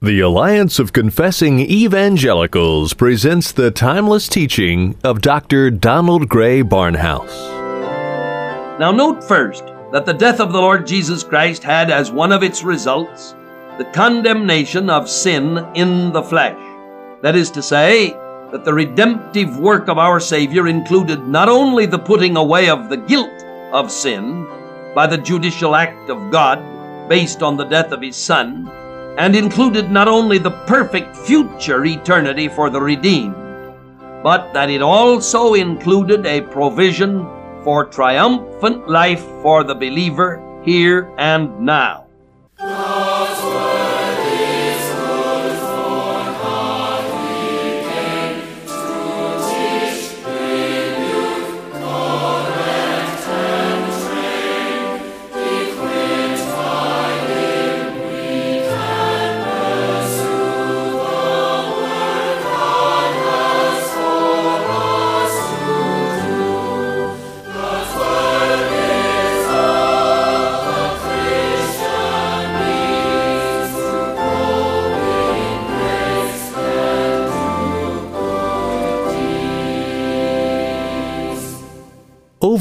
The Alliance of Confessing Evangelicals presents the timeless teaching of Dr. Donald Grey Barnhouse. Now, note first that the death of the Lord Jesus Christ had as one of its results the condemnation of sin in the flesh. That is to say, that the redemptive work of our Savior included not only the putting away of the guilt of sin by the judicial act of God based on the death of His Son, and included not only the perfect future eternity for the redeemed, but that it also included a provision for triumphant life for the believer here and now.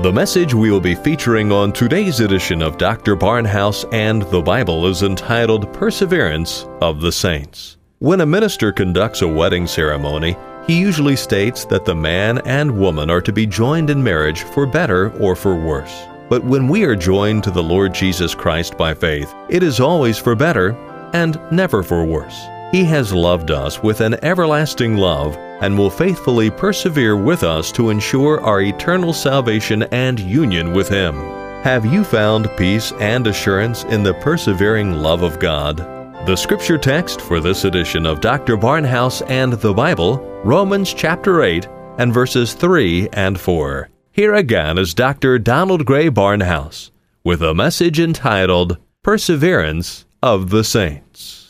The message we will be featuring on today's edition of Dr. Barnhouse and the Bible is entitled Perseverance of the Saints. When a minister conducts a wedding ceremony, he usually states that the man and woman are to be joined in marriage for better or for worse. But when we are joined to the Lord Jesus Christ by faith, it is always for better and never for worse. He has loved us with an everlasting love and will faithfully persevere with us to ensure our eternal salvation and union with Him. Have you found peace and assurance in the persevering love of God? The scripture text for this edition of Dr. Barnhouse and the Bible, Romans chapter 8 and verses 3 and 4. Here again is Dr. Donald Grey Barnhouse with a message entitled Perseverance of the Saints.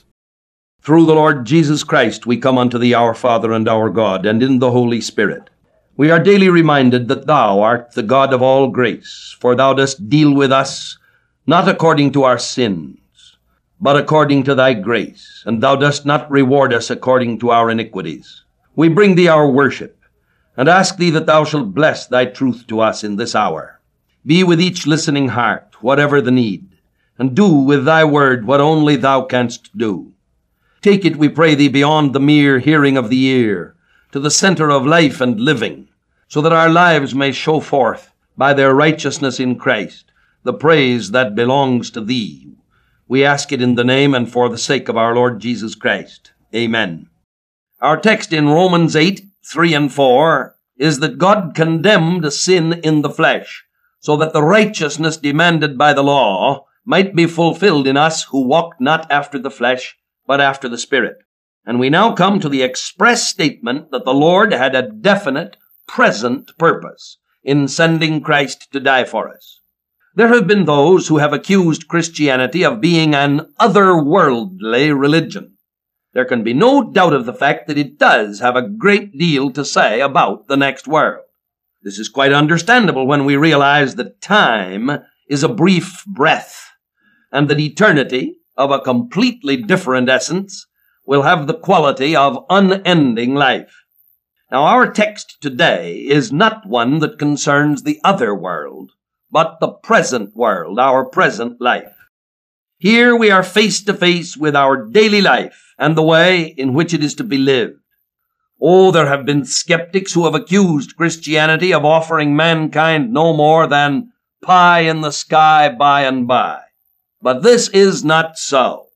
Through the Lord Jesus Christ we come unto thee, our Father and our God, and in the Holy Spirit. We are daily reminded that thou art the God of all grace, for thou dost deal with us not according to our sins, but according to thy grace, and thou dost not reward us according to our iniquities. We bring thee our worship, and ask thee that thou shalt bless thy truth to us in this hour. Be with each listening heart, whatever the need, and do with thy word what only thou canst do. Take it, we pray thee, beyond the mere hearing of the ear, to the center of life and living, so that our lives may show forth, by their righteousness in Christ, the praise that belongs to thee. We ask it in the name and for the sake of our Lord Jesus Christ. Amen. Our text in Romans 8, 3 and 4 is that God condemned sin in the flesh, so that the righteousness demanded by the law might be fulfilled in us who walk not after the flesh, but after the Spirit. And we now come to the express statement that the Lord had a definite present purpose in sending Christ to die for us. There have been those who have accused Christianity of being an otherworldly religion. There can be no doubt of the fact that it does have a great deal to say about the next world. This is quite understandable when we realize that time is a brief breath and that eternity of a completely different essence will have the quality of unending life. Now, our text today is not one that concerns the other world, but the present world, our present life. Here we are face to face with our daily life and the way in which it is to be lived. Oh, there have been skeptics who have accused Christianity of offering mankind no more than pie in the sky by and by. But this is not so.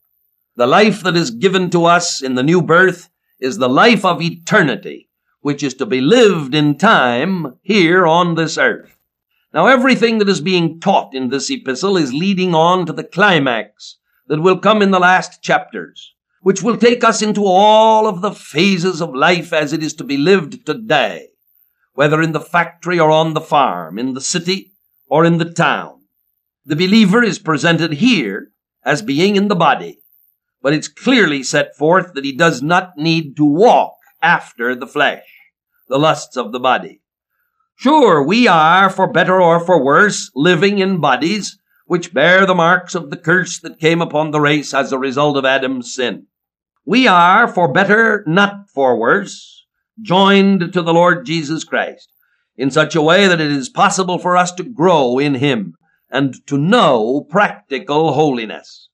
The life that is given to us in the new birth is the life of eternity, which is to be lived in time here on this earth. Now, everything that is being taught in this epistle is leading on to the climax that will come in the last chapters, which will take us into all of the phases of life as it is to be lived today, whether in the factory or on the farm, in the city or in the town. The believer is presented here as being in the body, but it's clearly set forth that he does not need to walk after the flesh, the lusts of the body. Sure, we are, for better or for worse, living in bodies which bear the marks of the curse that came upon the race as a result of Adam's sin. We are, for better, not for worse, joined to the Lord Jesus Christ in such a way that it is possible for us to grow in Him and to know practical holiness.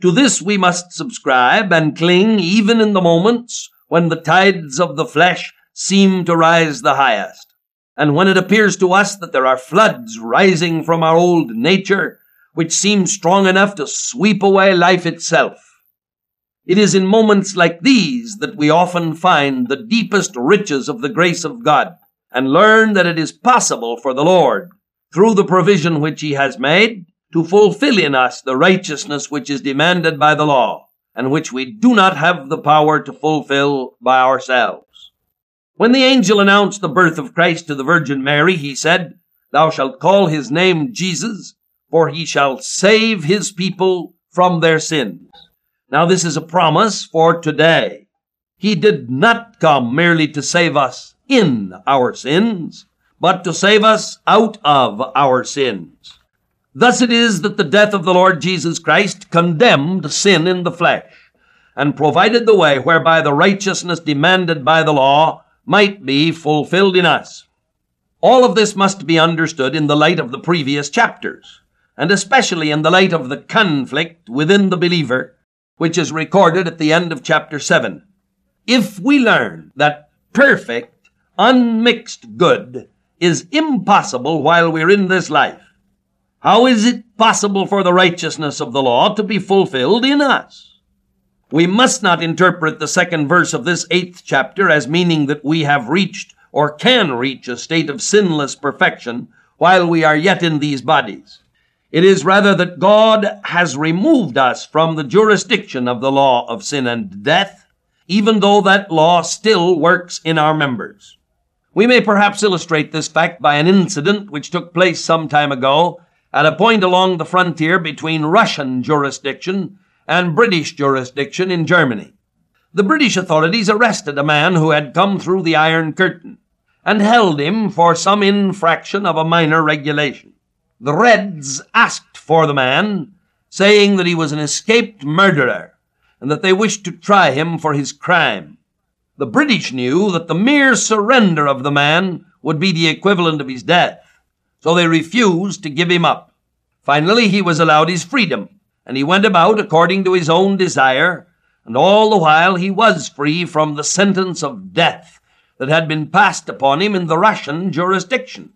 To this we must subscribe and cling even in the moments when the tides of the flesh seem to rise the highest, and when it appears to us that there are floods rising from our old nature which seem strong enough to sweep away life itself. It is in moments like these that we often find the deepest riches of the grace of God and learn that it is possible for the Lord, through the provision which He has made, to fulfill in us the righteousness which is demanded by the law, and which we do not have the power to fulfill by ourselves. When the angel announced the birth of Christ to the Virgin Mary, he said, Thou shalt call his name Jesus, for he shall save his people from their sins. Now this is a promise for today. He did not come merely to save us in our sins, but to save us out of our sins. Thus it is that the death of the Lord Jesus Christ condemned sin in the flesh and provided the way whereby the righteousness demanded by the law might be fulfilled in us. All of this must be understood in the light of the previous chapters, and especially in the light of the conflict within the believer, which is recorded at the end of chapter 7. If we learn that perfect, unmixed good is impossible while we're in this life, how is it possible for the righteousness of the law to be fulfilled in us? We must not interpret the second verse of this eighth chapter as meaning that we have reached or can reach a state of sinless perfection while we are yet in these bodies. It is rather that God has removed us from the jurisdiction of the law of sin and death, even though that law still works in our members. We may perhaps illustrate this fact by an incident which took place some time ago at a point along the frontier between Russian jurisdiction and British jurisdiction in Germany. The British authorities arrested a man who had come through the Iron Curtain and held him for some infraction of a minor regulation. The Reds asked for the man, saying that he was an escaped murderer and that they wished to try him for his crime. The British knew that the mere surrender of the man would be the equivalent of his death so they refused to give him up. Finally, he was allowed his freedom, and he went about according to his own desire, and all the while he was free from the sentence of death that had been passed upon him in the Russian jurisdiction.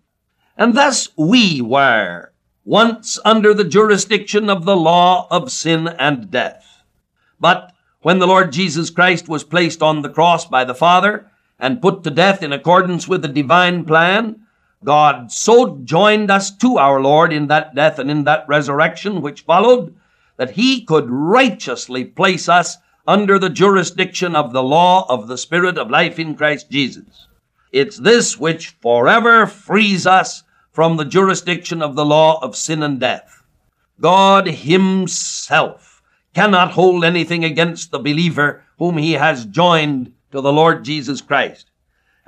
And thus we were, once under the jurisdiction of the law of sin and death. But when the Lord Jesus Christ was placed on the cross by the Father and put to death in accordance with the divine plan, God so joined us to our Lord in that death and in that resurrection which followed that he could righteously place us under the jurisdiction of the law of the Spirit of life in Christ Jesus. It's this which forever frees us from the jurisdiction of the law of sin and death. God himself cannot hold anything against the believer whom he has joined to the Lord Jesus Christ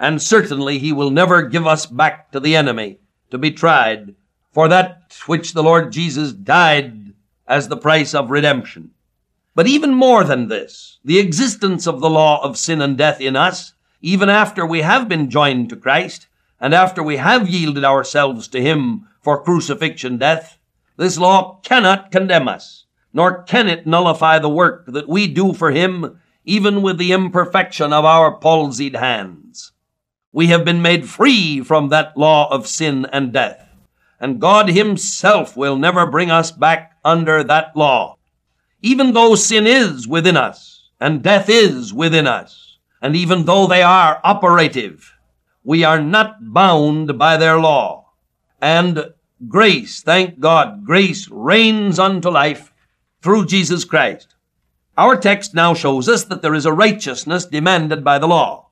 and certainly he will never give us back to the enemy to be tried for that which the Lord Jesus died as the price of redemption. But even more than this, the existence of the law of sin and death in us, even after we have been joined to Christ, and after we have yielded ourselves to Him for crucifixion death, this law cannot condemn us, nor can it nullify the work that we do for Him, even with the imperfection of our palsied hands. We have been made free from that law of sin and death. And God Himself will never bring us back under that law. Even though sin is within us and death is within us, and even though they are operative, we are not bound by their law. And grace, thank God, grace reigns unto life through Jesus Christ. Our text now shows us that there is a righteousness demanded by the law.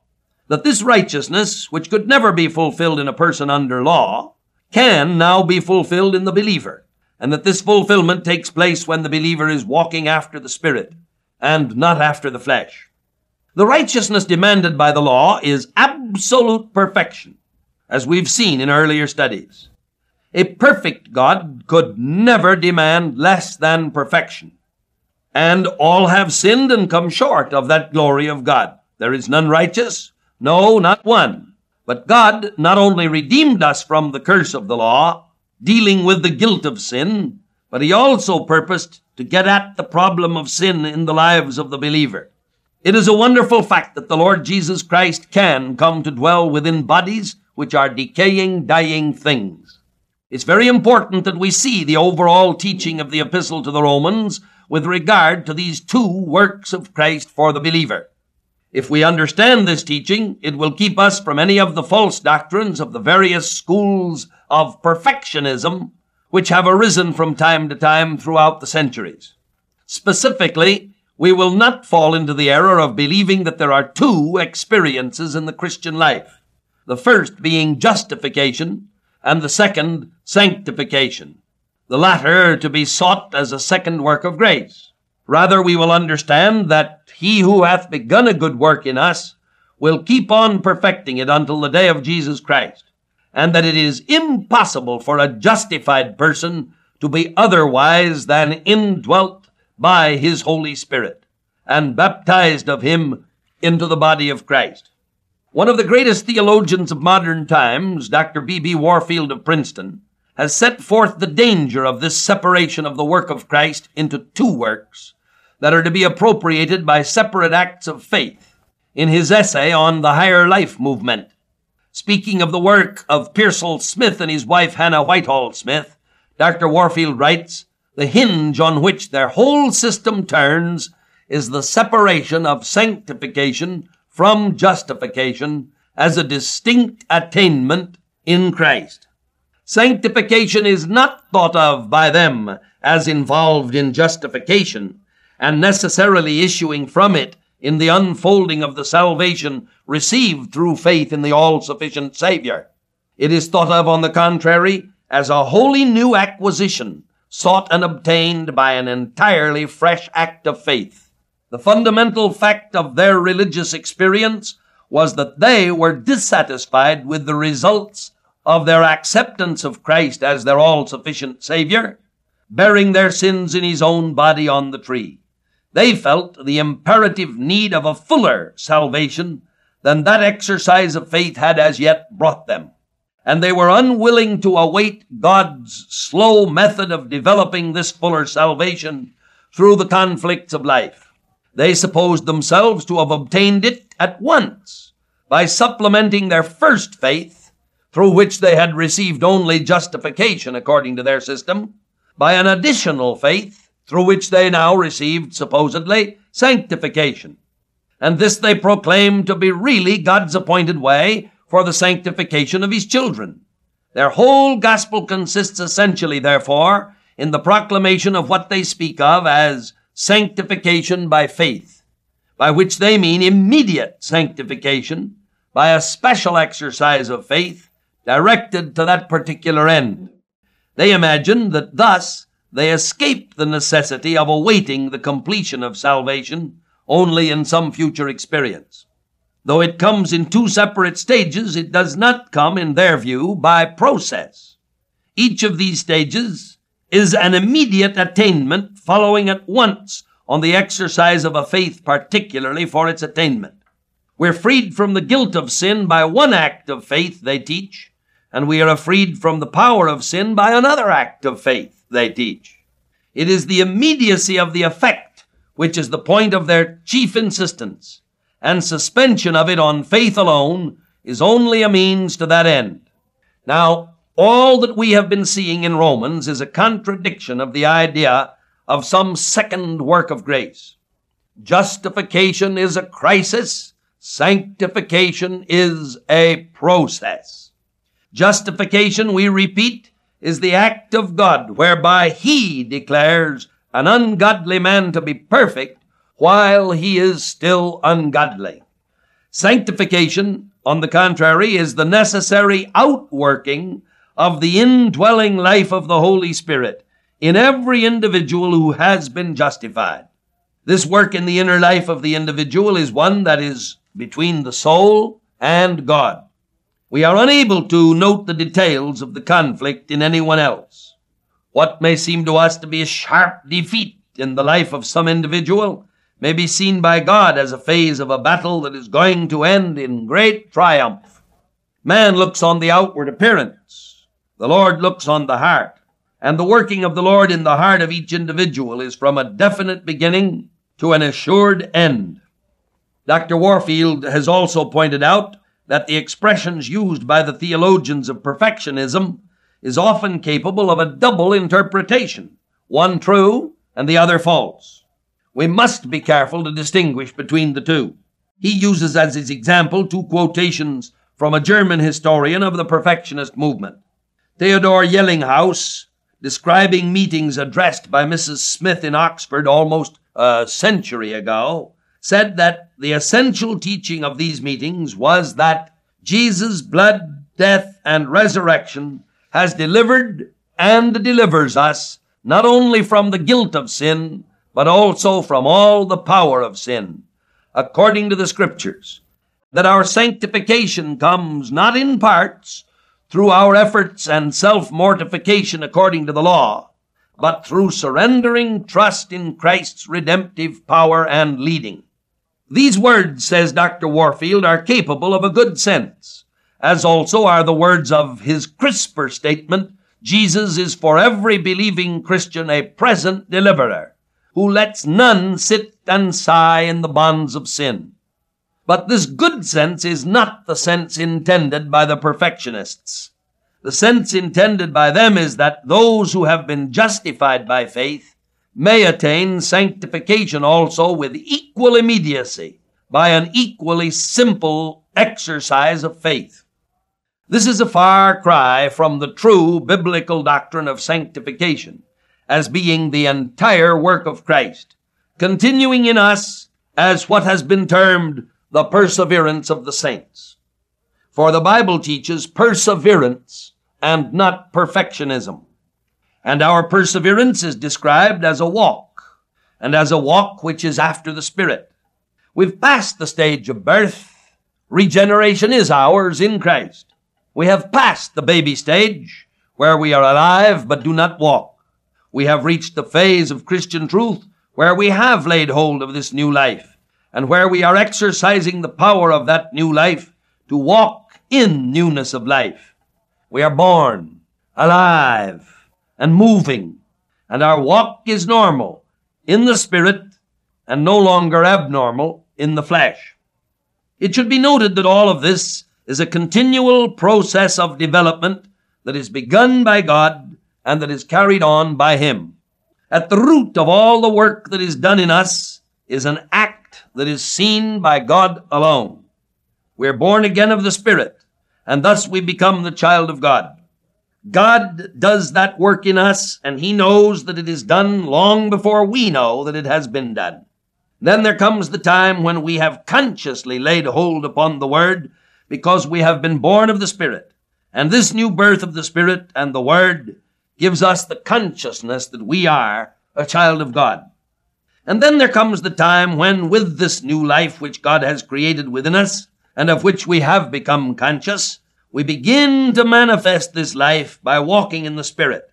That this righteousness, which could never be fulfilled in a person under law, can now be fulfilled in the believer. And that this fulfillment takes place when the believer is walking after the Spirit and not after the flesh. The righteousness demanded by the law is absolute perfection, as we've seen in earlier studies. A perfect God could never demand less than perfection. And all have sinned and come short of that glory of God. There is none righteous, no, not one. But God not only redeemed us from the curse of the law, dealing with the guilt of sin, but He also purposed to get at the problem of sin in the lives of the believer. It is a wonderful fact that the Lord Jesus Christ can come to dwell within bodies which are decaying, dying things. It's very important that we see the overall teaching of the epistle to the Romans with regard to these two works of Christ for the believer. If we understand this teaching, it will keep us from any of the false doctrines of the various schools of perfectionism which have arisen from time to time throughout the centuries. Specifically, we will not fall into the error of believing that there are two experiences in the Christian life. The first being justification and the second sanctification. The latter to be sought as a second work of grace. Rather, we will understand that he who hath begun a good work in us will keep on perfecting it until the day of Jesus Christ, and that it is impossible for a justified person to be otherwise than indwelt by his Holy Spirit and baptized of him into the body of Christ. One of the greatest theologians of modern times, Dr. B.B. Warfield of Princeton, has set forth the danger of this separation of the work of Christ into two works that are to be appropriated by separate acts of faith in his essay on the higher life movement. Speaking of the work of Pearsall Smith and his wife Hannah Whitall Smith, Dr. Warfield writes, the hinge on which their whole system turns is the separation of sanctification from justification as a distinct attainment in Christ. Sanctification is not thought of by them as involved in justification and necessarily issuing from it in the unfolding of the salvation received through faith in the all-sufficient Savior. It is thought of, on the contrary, as a wholly new acquisition sought and obtained by an entirely fresh act of faith. The fundamental fact of their religious experience was that they were dissatisfied with the results of their acceptance of Christ as their all-sufficient Savior, bearing their sins in His own body on the tree. They felt the imperative need of a fuller salvation than that exercise of faith had as yet brought them and they were unwilling to await God's slow method of developing this fuller salvation through the conflicts of life. They supposed themselves to have obtained it at once by supplementing their first faith, through which they had received only justification according to their system, by an additional faith, through which they now received supposedly sanctification. And this they proclaimed to be really God's appointed way for the sanctification of his children. Their whole gospel consists essentially, therefore, in the proclamation of what they speak of as sanctification by faith, by which they mean immediate sanctification by a special exercise of faith directed to that particular end. They imagine that thus they escape the necessity of awaiting the completion of salvation only in some future experience. Though it comes in two separate stages, it does not come, in their view, by process. Each of these stages is an immediate attainment following at once on the exercise of a faith particularly for its attainment. We're freed from the guilt of sin by one act of faith, they teach, and we are freed from the power of sin by another act of faith, they teach. It is the immediacy of the effect which is the point of their chief insistence and suspension of it on faith alone is only a means to that end. Now, all that we have been seeing in Romans is a contradiction of the idea of some second work of grace. Justification is a crisis. Sanctification is a process. Justification, we repeat, is the act of God whereby He declares an ungodly man to be perfect while he is still ungodly. Sanctification, on the contrary, is the necessary outworking of the indwelling life of the Holy Spirit in every individual who has been justified. This work in the inner life of the individual is one that is between the soul and God. We are unable to note the details of the conflict in anyone else. What may seem to us to be a sharp defeat in the life of some individual may be seen by God as a phase of a battle that is going to end in great triumph. Man looks on the outward appearance. The Lord looks on the heart. And the working of the Lord in the heart of each individual is from a definite beginning to an assured end. Dr. Warfield has also pointed out that the expressions used by the theologians of perfectionism is often capable of a double interpretation, one true and the other false. We must be careful to distinguish between the two. He uses as his example two quotations from a German historian of the perfectionist movement. Theodor Jellinghaus, describing meetings addressed by Mrs. Smith in Oxford almost a century ago, said that the essential teaching of these meetings was that Jesus' blood, death, and resurrection has delivered and delivers us not only from the guilt of sin, but also from all the power of sin, according to the scriptures, that our sanctification comes not in parts through our efforts and self-mortification according to the law, but through surrendering trust in Christ's redemptive power and leading. These words, says Dr. Warfield, are capable of a good sense, as also are the words of his crisper statement, Jesus is for every believing Christian a present deliverer, who lets none sit and sigh in the bonds of sin. But this good sense is not the sense intended by the perfectionists. The sense intended by them is that those who have been justified by faith may attain sanctification also with equal immediacy by an equally simple exercise of faith. This is a far cry from the true biblical doctrine of sanctification as being the entire work of Christ, continuing in us as what has been termed the perseverance of the saints. For the Bible teaches perseverance and not perfectionism. And our perseverance is described as a walk, and as a walk which is after the Spirit. We've passed the stage of birth. Regeneration is ours in Christ. We have passed the baby stage, where we are alive but do not walk. We have reached the phase of Christian truth where we have laid hold of this new life, and where we are exercising the power of that new life to walk in newness of life. We are born, alive, and moving, and our walk is normal in the spirit and no longer abnormal in the flesh. It should be noted that all of this is a continual process of development that is begun by God and that is carried on by Him. At the root of all the work that is done in us is an act that is seen by God alone. We are born again of the Spirit and thus we become the child of God. God does that work in us, and He knows that it is done long before we know that it has been done. Then there comes the time when we have consciously laid hold upon the Word because we have been born of the Spirit. And this new birth of the Spirit and the Word gives us the consciousness that we are a child of God. And then there comes the time when, with this new life which God has created within us, and of which we have become conscious, we begin to manifest this life by walking in the Spirit.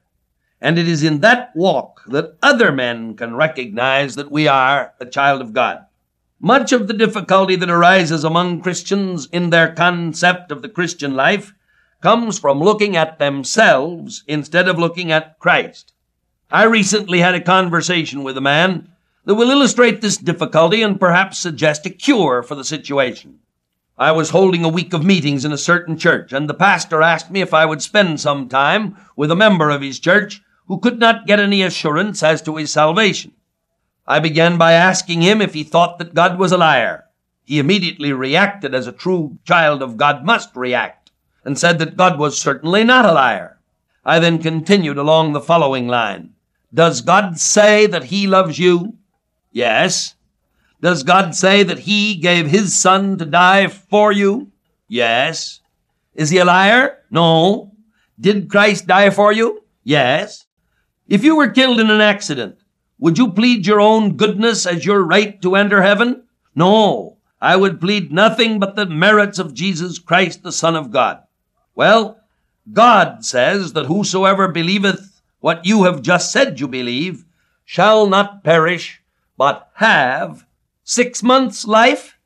And it is in that walk that other men can recognize that we are a child of God. Much of the difficulty that arises among Christians in their concept of the Christian life comes from looking at themselves instead of looking at Christ. I recently had a conversation with a man that will illustrate this difficulty and perhaps suggest a cure for the situation. I was holding a week of meetings in a certain church, and the pastor asked me if I would spend some time with a member of his church who could not get any assurance as to his salvation. I began by asking him if he thought that God was a liar. He immediately reacted as a true child of God must react, and said that God was certainly not a liar. I then continued along the following line. Does God say that he loves you? Yes. Does God say that He gave His Son to die for you? Yes. Is He a liar? No. Did Christ die for you? Yes. If you were killed in an accident, would you plead your own goodness as your right to enter heaven? No. I would plead nothing but the merits of Jesus Christ, the Son of God. Well, God says that whosoever believeth what you have just said you believe shall not perish, but have six months life?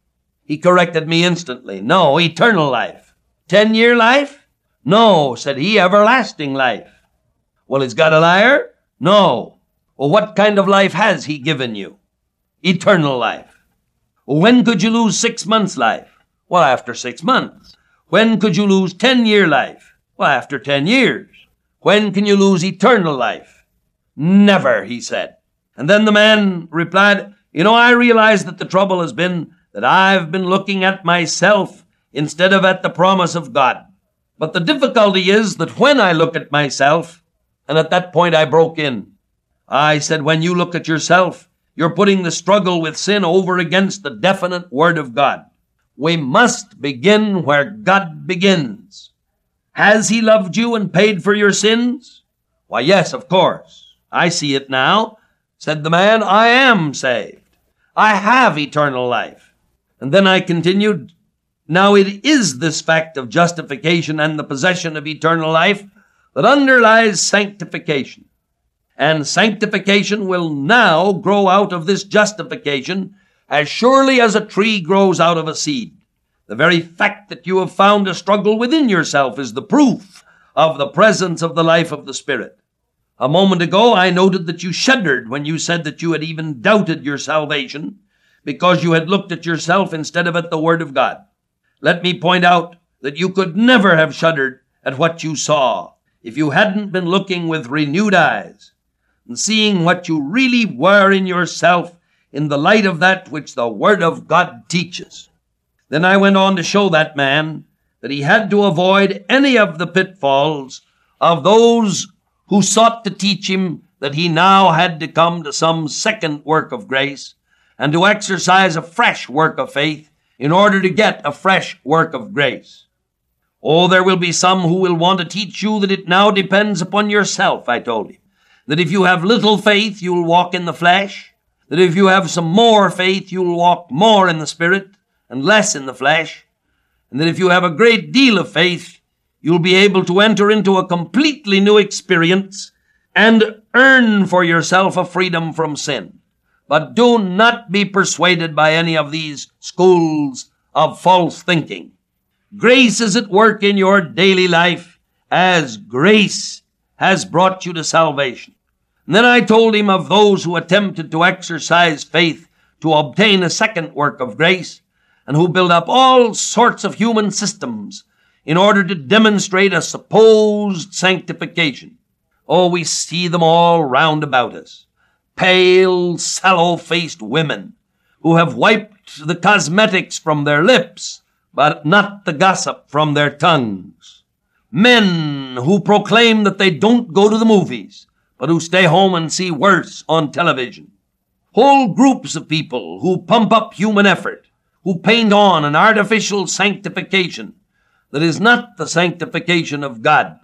He corrected me instantly. No, eternal life. Ten year life? No, said he, everlasting life. Well, is God a liar? No. Well, what kind of life has he given you? Eternal life. When could you lose six months life? Well, after six months. When could you lose ten year life? Well, after ten years. When can you lose eternal life? Never, he said. And then the man replied, You know, I realize that the trouble has been that I've been looking at myself instead of at the promise of God. But the difficulty is that when I look at myself, and at that point I broke in, I said, When you look at yourself, you're putting the struggle with sin over against the definite Word of God. We must begin where God begins. Has He loved you and paid for your sins? Why, yes, of course. I see it now. Said the man, I am saved. I have eternal life. And then I continued, Now it is this fact of justification and the possession of eternal life that underlies sanctification. And sanctification will now grow out of this justification as surely as a tree grows out of a seed. The very fact that you have found a struggle within yourself is the proof of the presence of the life of the Spirit. A moment ago, I noted that you shuddered when you said that you had even doubted your salvation because you had looked at yourself instead of at the Word of God. Let me point out that you could never have shuddered at what you saw if you hadn't been looking with renewed eyes and seeing what you really were in yourself in the light of that which the Word of God teaches. Then I went on to show that man that he had to avoid any of the pitfalls of those who sought to teach him that he now had to come to some second work of grace and to exercise a fresh work of faith in order to get a fresh work of grace. Oh, there will be some who will want to teach you that it now depends upon yourself, I told him. That if you have little faith, you'll walk in the flesh, that if you have some more faith, you'll walk more in the Spirit and less in the flesh, and that if you have a great deal of faith, you'll be able to enter into a completely new experience and earn for yourself a freedom from sin. But do not be persuaded by any of these schools of false thinking. Grace is at work in your daily life as grace has brought you to salvation. And then I told him of those who attempted to exercise faith to obtain a second work of grace and who build up all sorts of human systems in order to demonstrate a supposed sanctification. Oh, we see them all round about us. Pale, sallow-faced women who have wiped the cosmetics from their lips, but not the gossip from their tongues. Men who proclaim that they don't go to the movies, but who stay home and see worse on television. Whole groups of people who pump up human effort, who paint on an artificial sanctification that is not the sanctification of God.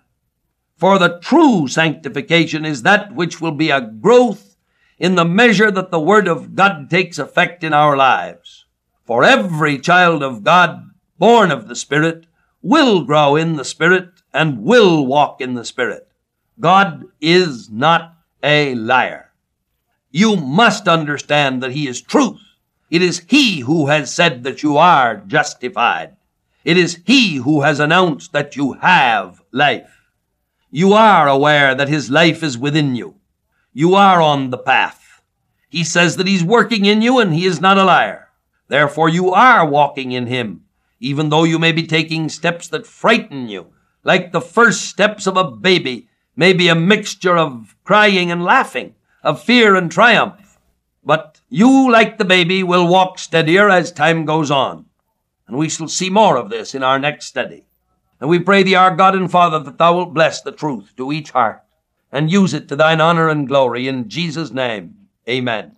For the true sanctification is that which will be a growth in the measure that the Word of God takes effect in our lives. For every child of God born of the Spirit will grow in the Spirit and will walk in the Spirit. God is not a liar. You must understand that He is truth. It is He who has said that you are justified. It is He who has announced that you have life. You are aware that His life is within you. You are on the path. He says that He's working in you and He is not a liar. Therefore you are walking in Him, even though you may be taking steps that frighten you, like the first steps of a baby may be a mixture of crying and laughing, of fear and triumph. But you, like the baby, will walk steadier as time goes on. And we shall see more of this in our next study. And we pray thee, our God and Father, that thou wilt bless the truth to each heart and use it to thine honor and glory in Jesus' name. Amen.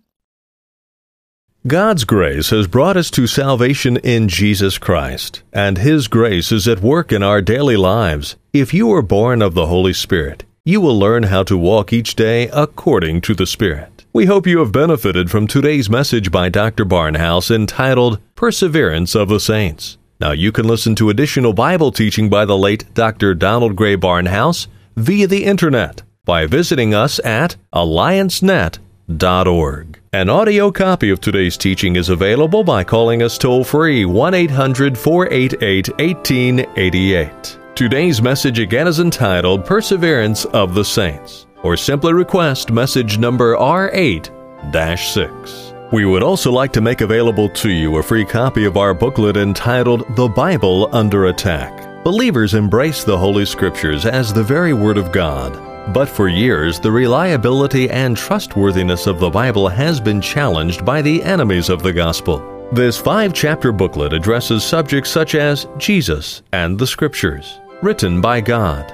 God's grace has brought us to salvation in Jesus Christ, and His grace is at work in our daily lives. If you are born of the Holy Spirit, you will learn how to walk each day according to the Spirit. We hope you have benefited from today's message by Dr. Barnhouse entitled Perseverance of the Saints. Now you can listen to additional Bible teaching by the late Dr. Donald Grey Barnhouse via the internet by visiting us at alliancenet.org. An audio copy of today's teaching is available by calling us toll free 1 800 488 1888. Today's message again is entitled Perseverance of the Saints, or simply request message number R8 6. We would also like to make available to you a free copy of our booklet entitled The Bible Under Attack. Believers embrace the Holy Scriptures as the very Word of God but for years, the reliability and trustworthiness of the Bible has been challenged by the enemies of the gospel. This five chapter booklet addresses subjects such as Jesus and the Scriptures, written by God,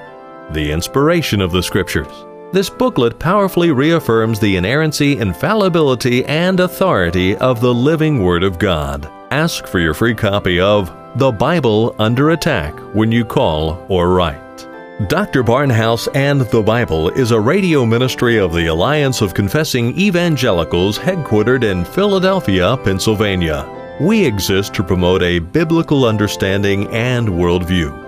the inspiration of the Scriptures. This booklet powerfully reaffirms the inerrancy, infallibility, and authority of the living Word of God. Ask for your free copy of The Bible Under Attack when you call or write. Dr. Barnhouse and the Bible is a radio ministry of the Alliance of Confessing Evangelicals headquartered in Philadelphia, Pennsylvania. We exist to promote a biblical understanding and worldview.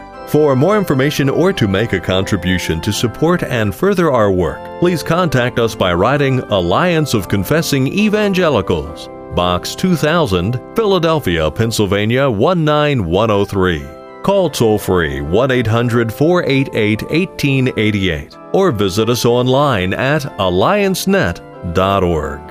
For more information or to make a contribution to support and further our work, please contact us by writing Alliance of Confessing Evangelicals, Box 2000, Philadelphia, Pennsylvania 19103. Call toll free 1 800 488 1888 or visit us online at alliancenet.org.